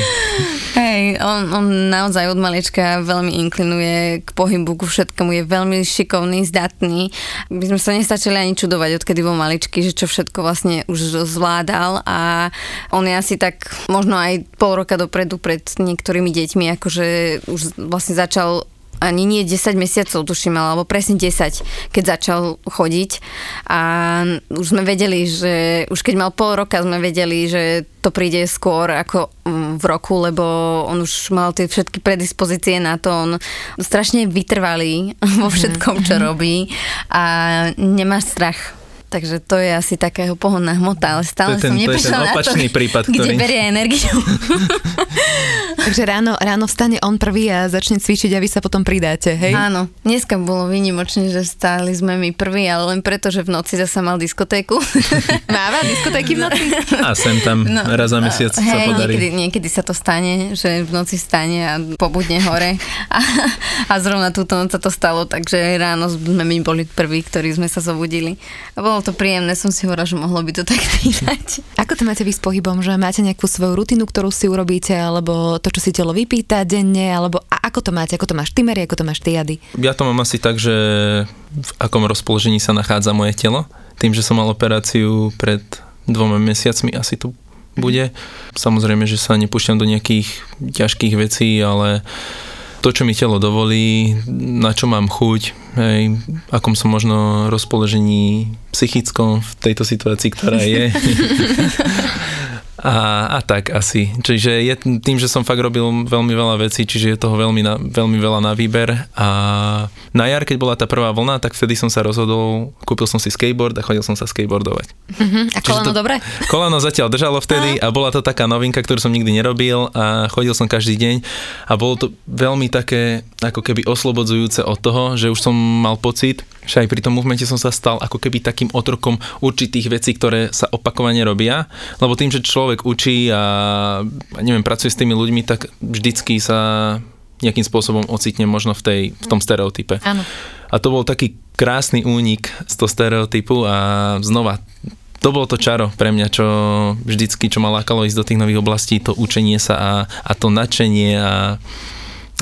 Hej, on, on naozaj od malička veľmi inklinuje k pohybu, ku všetkému, je veľmi šikovný, zdatný. My sme sa nestačili ani čudovať, odkedy bol maličký, že čo všetko vlastne už zvládal a on je asi tak možno aj pol roka dopredu pred niektorými deťmi, akože už vlastne začal ani nie 10 mesiacov, tuším, alebo presne 10, keď začal chodiť. A už sme vedeli, že už keď mal pol roka, sme vedeli, že to príde skôr ako mm, v roku, lebo on už mal tie všetky predispozície na to. On strašne vytrvalý vo všetkom, čo robí a nemá strach Takže to je asi takého pohodná hmota, ale stále to ten, som neprišla na to, prípad, kde ktorý... berie energiu. Takže ráno, ráno vstane on prvý a začne cvičiť a vy sa potom pridáte, hej? Áno, dneska bolo výnimočné, že stáli sme my prví, ale len preto, že v noci zasa mal diskotéku. Máva diskotéky v noci? A sem tam no, raz za mesiac hej, sa podarí. Niekedy, niekedy sa to stane, že v noci stane a pobudne hore. A, a zrovna túto noc sa to stalo, takže ráno sme my boli prví, ktorí sme sa zobudili. A bolo to príjemné, som si hovorila, že mohlo by to tak bývať. Ako to máte vy s pohybom, že máte nejakú svoju rutinu, ktorú si urobíte, alebo to, čo si telo vypýta denne, alebo a ako to máte, ako to máš ty, Mary, ako to máš ty, Jady? Ja to mám asi tak, že v akom rozpoložení sa nachádza moje telo. Tým, že som mal operáciu pred dvoma mesiacmi, asi to bude. Samozrejme, že sa nepúšťam do nejakých ťažkých vecí, ale to, čo mi telo dovolí, na čo mám chuť, hej, akom som možno rozpoložení psychickom v tejto situácii, ktorá je. A, a tak asi. Čiže je tým, že som fakt robil veľmi veľa vecí, čiže je toho veľmi, na, veľmi veľa na výber. A na jar, keď bola tá prvá vlna, tak vtedy som sa rozhodol, kúpil som si skateboard a chodil som sa skateboardovať. Uh-huh. A koleno dobre? Koleno zatiaľ držalo vtedy a bola to taká novinka, ktorú som nikdy nerobil a chodil som každý deň a bolo to veľmi také ako keby oslobodzujúce od toho, že už som mal pocit, že aj pri tom movemente som sa stal ako keby takým otrokom určitých vecí, ktoré sa opakovane robia, lebo tým, že človek učí a neviem, pracuje s tými ľuďmi, tak vždycky sa nejakým spôsobom ocitne možno v, tej, v tom stereotype. Áno. A to bol taký krásny únik z toho stereotypu a znova to bolo to čaro pre mňa, čo vždycky, čo ma lákalo ísť do tých nových oblastí, to učenie sa a, a to nadšenie a,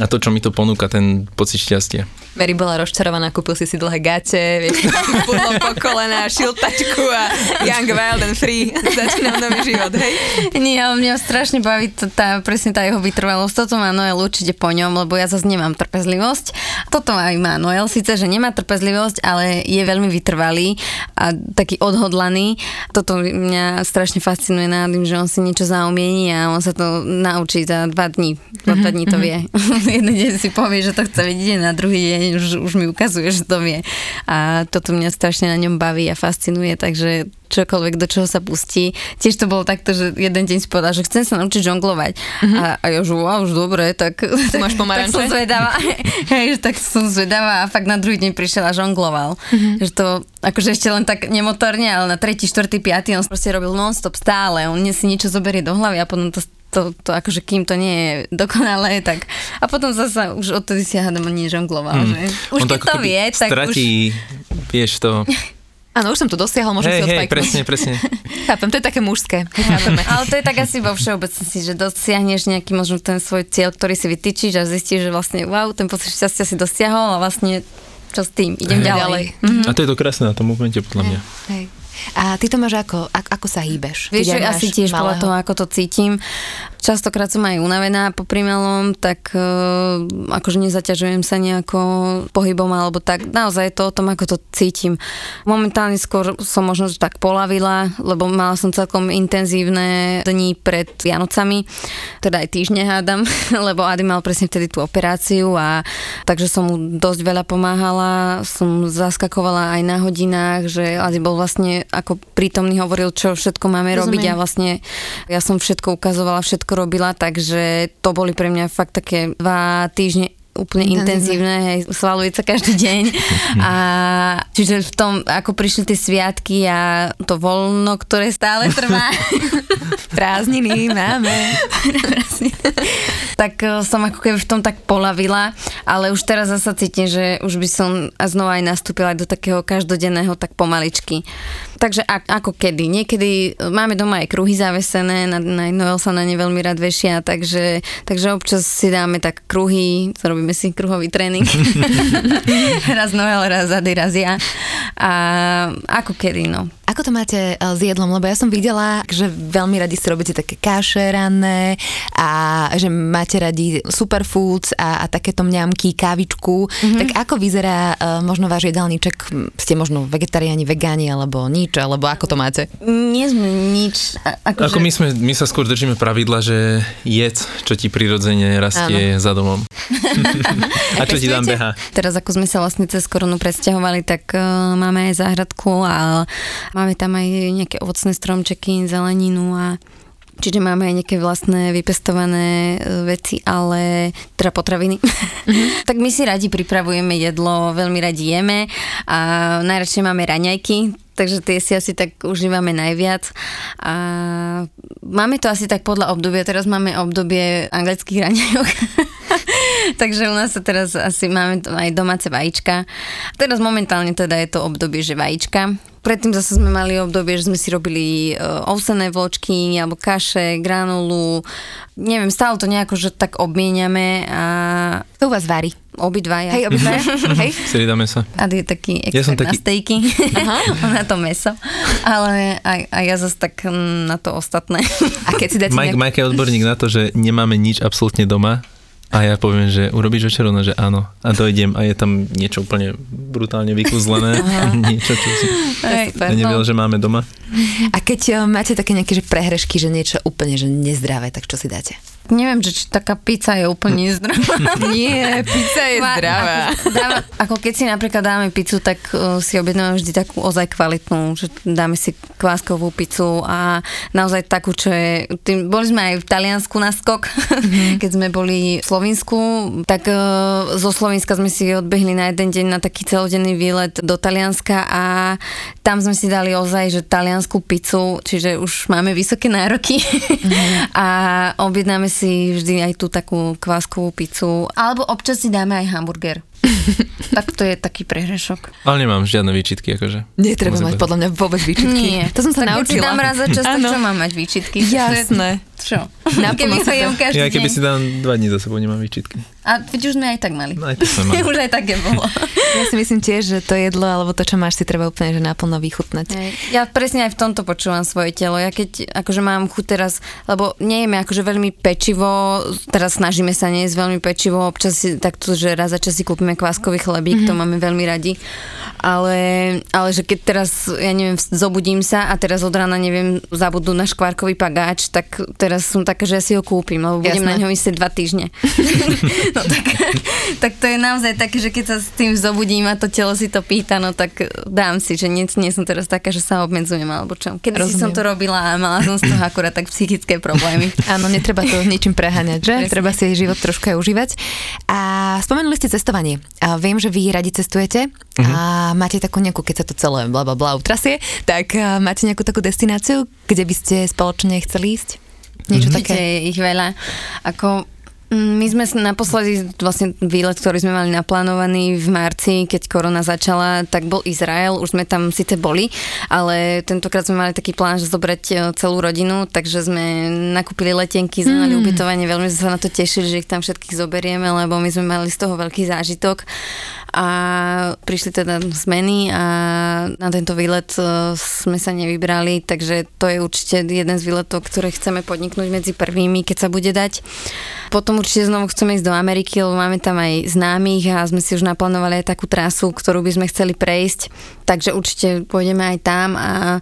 a to, čo mi to ponúka, ten pocit šťastia. Mary bola rozčarovaná, kúpil si si dlhé gate, vieš, pudlo po kolena, šiltačku a young, wild and free. Začínam nový život, hej? Nie, ale mňa strašne baví to, tá, presne tá jeho vytrvalosť. Toto má Noel určite po ňom, lebo ja zase nemám trpezlivosť. Toto aj má Noel, síce, že nemá trpezlivosť, ale je veľmi vytrvalý a taký odhodlaný. Toto mňa strašne fascinuje na tým, že on si niečo zaumiení a on sa to naučí za dva dní. Za dva dní to mhm, vie. Jeden deň si povie, že to chce vidieť, na druhý deň deň už, už mi ukazuje, že to vie. A toto mňa strašne na ňom baví a fascinuje, takže čokoľvek, do čoho sa pustí. Tiež to bolo takto, že jeden deň si povedal, že chcem sa naučiť žonglovať. Mm-hmm. A, a ja že wow, už dobre, tak, máš tak som zvedavá. Hej, tak som zvedavá a fakt na druhý deň prišiel a žongloval. Mm-hmm. Že to, akože ešte len tak nemotorne, ale na tretí, štvrtý, piatý on proste robil non-stop stále. On si niečo zoberie do hlavy a potom to to, to akože kým to nie je dokonalé, tak a potom zase už odtedy si hádam ani žongloval, mm. že už On keď to vie, tak stratí, už... vieš to... Áno, už som to dosiahol, môžem hey, si odpajknúť. Hej, presne, presne. Chápem, to je také mužské. Ale to je tak asi vo všeobecnosti, že dosiahneš nejaký možno ten svoj cieľ, ktorý si vytýčiš a zistíš, že vlastne wow, ten pocit šťastia si dosiahol a vlastne čo s tým, idem hey. ďalej. Mm-hmm. A to je to krásne na tom momente, podľa mňa. Hej. A ty to máš ako? Ako, ako sa hýbeš? Vieš, že asi tiež malého. podľa toho, ako to cítim. Častokrát som aj unavená po primelom, tak uh, akože nezaťažujem sa nejako pohybom alebo tak. Naozaj je to o tom, ako to cítim. Momentálne skôr som možno tak polavila, lebo mala som celkom intenzívne dni pred Vianocami, teda aj týždne hádam, lebo Ady mal presne vtedy tú operáciu a takže som mu dosť veľa pomáhala, som zaskakovala aj na hodinách, že Ady bol vlastne ako prítomný hovoril, čo všetko máme Rozumiem. robiť a vlastne ja som všetko ukazovala, všetko robila, takže to boli pre mňa fakt také dva týždne úplne intenzívne, hej, svaluje sa každý deň. A čiže v tom, ako prišli tie sviatky a to voľno, ktoré stále trvá. Prázdniny máme. tak e, som ako keby v tom tak polavila, ale už teraz zasa cítim, že už by som znova aj nastúpila do takého každodenného tak pomaličky. Takže ako kedy? Niekedy máme doma aj kruhy zavesené, na, na Noel sa na ne veľmi rád vešia, takže, takže občas si dáme tak kruhy, robíme si kruhový tréning. raz Noel, raz Ady, raz ja. A ako kedy, no. Ako to máte eh, s jedlom? Lebo ja som videla, že veľmi radi si robíte také kaše ranné a že máte radi superfoods a, a takéto mňamky, kávičku. Mm-hmm. Tak ako vyzerá uh, možno váš jedálniček? Ste možno vegetariáni, vegáni alebo nič? Alebo ako to máte? Nie sme nič. Ako, ako že... my, sme, my sa skôr držíme pravidla, že jedz, čo ti prirodzene rastie Áno. za domom. a čo ti dám beha. Teraz ako sme sa vlastne cez koronu presťahovali, tak uh, máme aj záhradku a Máme tam aj nejaké ovocné stromčeky, zeleninu a Čiže máme aj nejaké vlastné vypestované e, veci, ale teda potraviny. Mm-hmm. tak my si radi pripravujeme jedlo, veľmi radi jeme a najradšej máme raňajky, takže tie si asi tak užívame najviac. A máme to asi tak podľa obdobia, teraz máme obdobie anglických raňajok. takže u nás sa teraz asi máme aj domáce vajíčka. Teraz momentálne teda je to obdobie, že vajíčka. Predtým zase sme mali obdobie, že sme si robili uh, ovsené vločky alebo kaše, granulu. Neviem, stále to nejako, že tak obmieniame a... To u vás varí? Obidvaja. Hej, obidvaja. Hej. Striedame sa. A je taký ja som taký... na stejky. na to meso. Ale aj, aj ja zase tak na to ostatné. A keď si dáte Mike, nejak... Mike je odborník na to, že nemáme nič absolútne doma, a ja poviem, že urobíš večer, že áno. A dojdem a je tam niečo úplne brutálne vykúzlené. niečo, čo si ja nevedel, no. že máme doma. A keď eh, máte také nejaké že prehrešky, že niečo úplne že nezdravé, tak čo si dáte? Neviem, že či taká pizza je úplne zdravá. Nie, pizza je zdravá. Ako, dáme, ako keď si napríklad dáme pizzu, tak uh, si objednáme vždy takú ozaj kvalitnú, že dáme si kváskovú pizzu a naozaj takú, čo je... Tým, boli sme aj v Taliansku na skok, mm-hmm. keď sme boli v Slovensku, tak uh, zo Slovenska sme si odbehli na jeden deň na taký celodenný výlet do Talianska a tam sme si dali ozaj, že taliansku pizzu, čiže už máme vysoké nároky mm-hmm. a objednáme si si vždy aj tú takú kváskovú pizzu, alebo občas si dáme aj hamburger. tak to je taký prehrešok. Ale nemám žiadne výčitky, akože. Netreba mať podľa mňa vôbec výčitky. Nie. To som sa tak naučila. Keď si dám raz za čas, tak čo mám mať výčitky? Jasné. Čo? Keby sa jem každý Ja keby si dám dva dní za sebou, nemám výčitky. A veď už sme aj tak mali. No, aj tak sme mali. už aj také bolo. ja si myslím tiež, že to jedlo alebo to, čo máš, si treba úplne že naplno vychutnať. Ja presne aj v tomto počúvam svoje telo. Ja keď akože mám chuť teraz, lebo nejeme akože veľmi pečivo, teraz snažíme sa nejesť veľmi pečivo, občas si takto, že raz za čas si kúpime kváskový chlebík, mm-hmm. to máme veľmi radi. Ale, ale že keď teraz, ja neviem, zobudím sa a teraz od rána neviem, zabudnú na škvárkový pagáč, tak teraz som taká, že ja si ho kúpim, lebo budem Jasné. na ňo myslieť dva týždne. no tak, tak to je naozaj také, že keď sa s tým zobudím a to telo si to pýta, no tak dám si, že nie, nie som teraz taká, že sa obmedzujem alebo čo. Keď si som to robila a mala som z toho akurát tak psychické problémy. Áno, netreba to ničím preháňať, že? Presne. Treba si život trošku aj užívať. A spomenuli ste cestovanie. A viem, že vy radi cestujete uh-huh. a máte takú nejakú, keď sa to celé bla bla bla utrasie, tak máte nejakú takú destináciu, kde by ste spoločne chceli ísť? Niečo mm-hmm. také? ich veľa. Ako my sme naposledy, vlastne výlet, ktorý sme mali naplánovaný v marci, keď korona začala, tak bol Izrael, už sme tam síce boli, ale tentokrát sme mali taký plán, že zobrať e, celú rodinu, takže sme nakúpili letenky, sme mali mm. ubytovanie, veľmi sme sa na to tešili, že ich tam všetkých zoberieme, lebo my sme mali z toho veľký zážitok a prišli teda zmeny a na tento výlet e, sme sa nevybrali, takže to je určite jeden z výletov, ktoré chceme podniknúť medzi prvými, keď sa bude dať. Potom určite znovu chceme ísť do Ameriky, lebo máme tam aj známych a sme si už naplánovali aj takú trasu, ktorú by sme chceli prejsť, takže určite pôjdeme aj tam a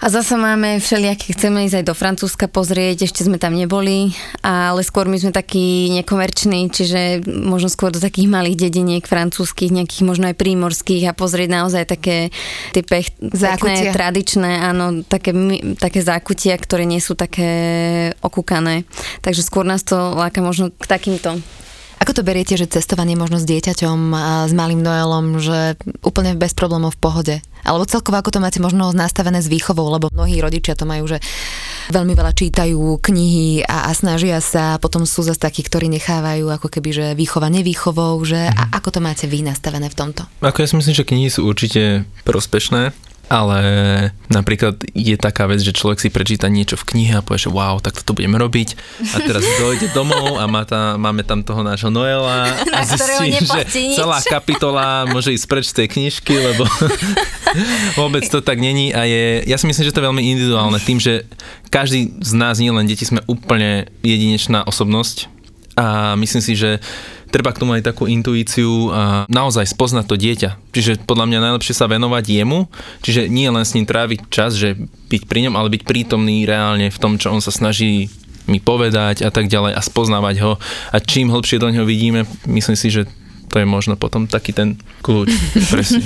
a zase máme všelijaké, chceme ísť aj do Francúzska pozrieť, ešte sme tam neboli, ale skôr my sme takí nekomerční, čiže možno skôr do takých malých dediniek francúzskych, nejakých možno aj prímorských a pozrieť naozaj také tie pech, pekné, tradičné, áno, také, také zákutia, ktoré nie sú také okúkané. Takže skôr nás to láka možno k takýmto? Ako to beriete, že cestovanie možno s dieťaťom a s malým Noelom, že úplne bez problémov v pohode? Alebo celkovo ako to máte možno nastavené s výchovou, lebo mnohí rodičia to majú, že veľmi veľa čítajú knihy a, a snažia sa, potom sú zase takí, ktorí nechávajú ako keby, že výchova nevýchovou, že? A ako to máte vy nastavené v tomto? Ako ja si myslím, že knihy sú určite prospešné, ale napríklad je taká vec, že človek si prečíta niečo v knihe a povie, že wow, tak toto budeme robiť. A teraz dojde domov a má tá, máme tam toho nášho Noela a zistí, že celá kapitola môže ísť preč z tej knižky, lebo vôbec to tak není a je, ja si myslím, že to je veľmi individuálne tým, že každý z nás, nie len deti, sme úplne jedinečná osobnosť a myslím si, že treba k tomu aj takú intuíciu a naozaj spoznať to dieťa. Čiže podľa mňa najlepšie sa venovať jemu, čiže nie len s ním tráviť čas, že byť pri ňom, ale byť prítomný reálne v tom, čo on sa snaží mi povedať a tak ďalej a spoznávať ho. A čím hlbšie do neho vidíme, myslím si, že to je možno potom taký ten kľúč. Presne.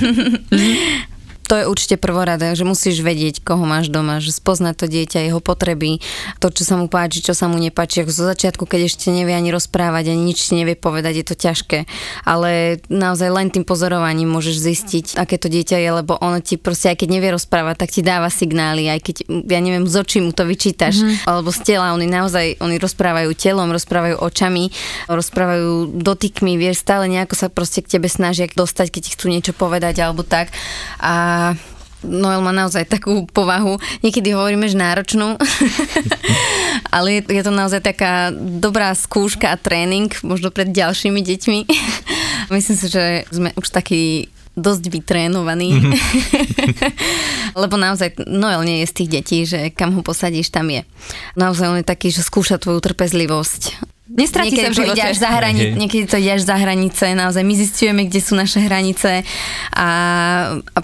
To je určite prvoradé, že musíš vedieť, koho máš doma, že spoznať to dieťa, jeho potreby, to, čo sa mu páči, čo sa mu nepáči. Ako zo začiatku, keď ešte nevie ani rozprávať, ani nič nevie povedať, je to ťažké. Ale naozaj len tým pozorovaním môžeš zistiť, aké to dieťa je, lebo ono ti proste, aj keď nevie rozprávať, tak ti dáva signály, aj keď, ja neviem, z očí mu to vyčítaš, mm-hmm. alebo z tela, oni naozaj, oni rozprávajú telom, rozprávajú očami, rozprávajú dotykmi, vieš, stále nejako sa proste k tebe snažia dostať, keď ti chcú niečo povedať alebo tak. A Noel má naozaj takú povahu, niekedy hovoríme, že náročnú, ale je, je to naozaj taká dobrá skúška a tréning, možno pred ďalšími deťmi. Myslím si, že sme už takí dosť vytrénovaní. Mm-hmm. Lebo naozaj Noel nie je z tých detí, že kam ho posadíš, tam je. Naozaj on je taký, že skúša tvoju trpezlivosť Nestratí niekedy sa v živote. Až za hrani- okay. Niekedy to ide až za hranice, naozaj my zistujeme, kde sú naše hranice a, a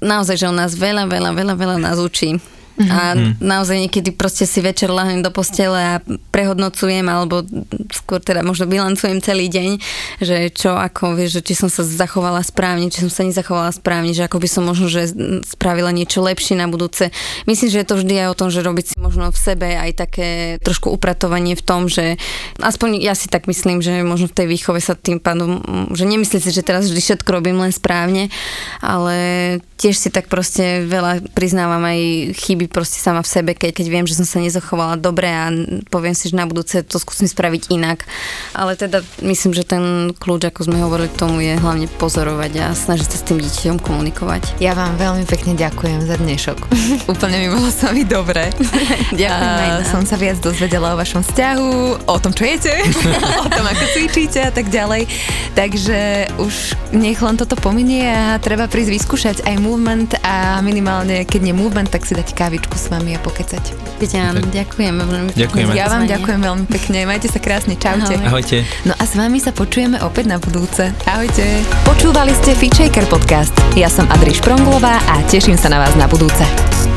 naozaj, že on nás veľa, veľa, veľa, veľa nás učí. Mm-hmm. A mhm. naozaj niekedy proste si večer lahnem do postele a prehodnocujem, alebo skôr teda možno bilancujem celý deň, že čo ako, vieš, že či som sa zachovala správne, či som sa nezachovala správne, že ako by som možno, že spravila niečo lepšie na budúce. Myslím, že je to vždy aj o tom, že robiť si možno v sebe aj také trošku upratovanie v tom, že aspoň ja si tak myslím, že možno v tej výchove sa tým pádom, že nemyslím si, že teraz vždy všetko robím len správne, ale tiež si tak proste veľa priznávam aj chyby proste sama v sebe, keď, keď viem, že som sa nezachovala dobre a poviem si, že na budúce to skúsim spraviť inak. Ale teda myslím, že ten kľúč, ako sme hovorili k tomu, je hlavne pozorovať a snažiť sa s tým dieťaťom komunikovať. Ja vám veľmi pekne ďakujem za dnešok. Úplne mi bolo s vami dobre. ďakujem. som sa viac dozvedela o vašom vzťahu, o tom, čo jete, o tom, ako cvičíte a tak ďalej. Takže už nech len toto pominie a treba prísť vyskúšať aj movement a minimálne, keď nie movement, tak si dať kávičku kávičku s vami a pokecať. Áno, ďakujeme veľmi pekne. Ďakujeme. Ja vám ďakujem veľmi pekne. Majte sa krásne. Čaute. Ahojte. No a s vami sa počujeme opäť na budúce. Ahojte. Počúvali ste Fitchaker podcast. Ja som Adri Špronglová a teším sa na vás na budúce.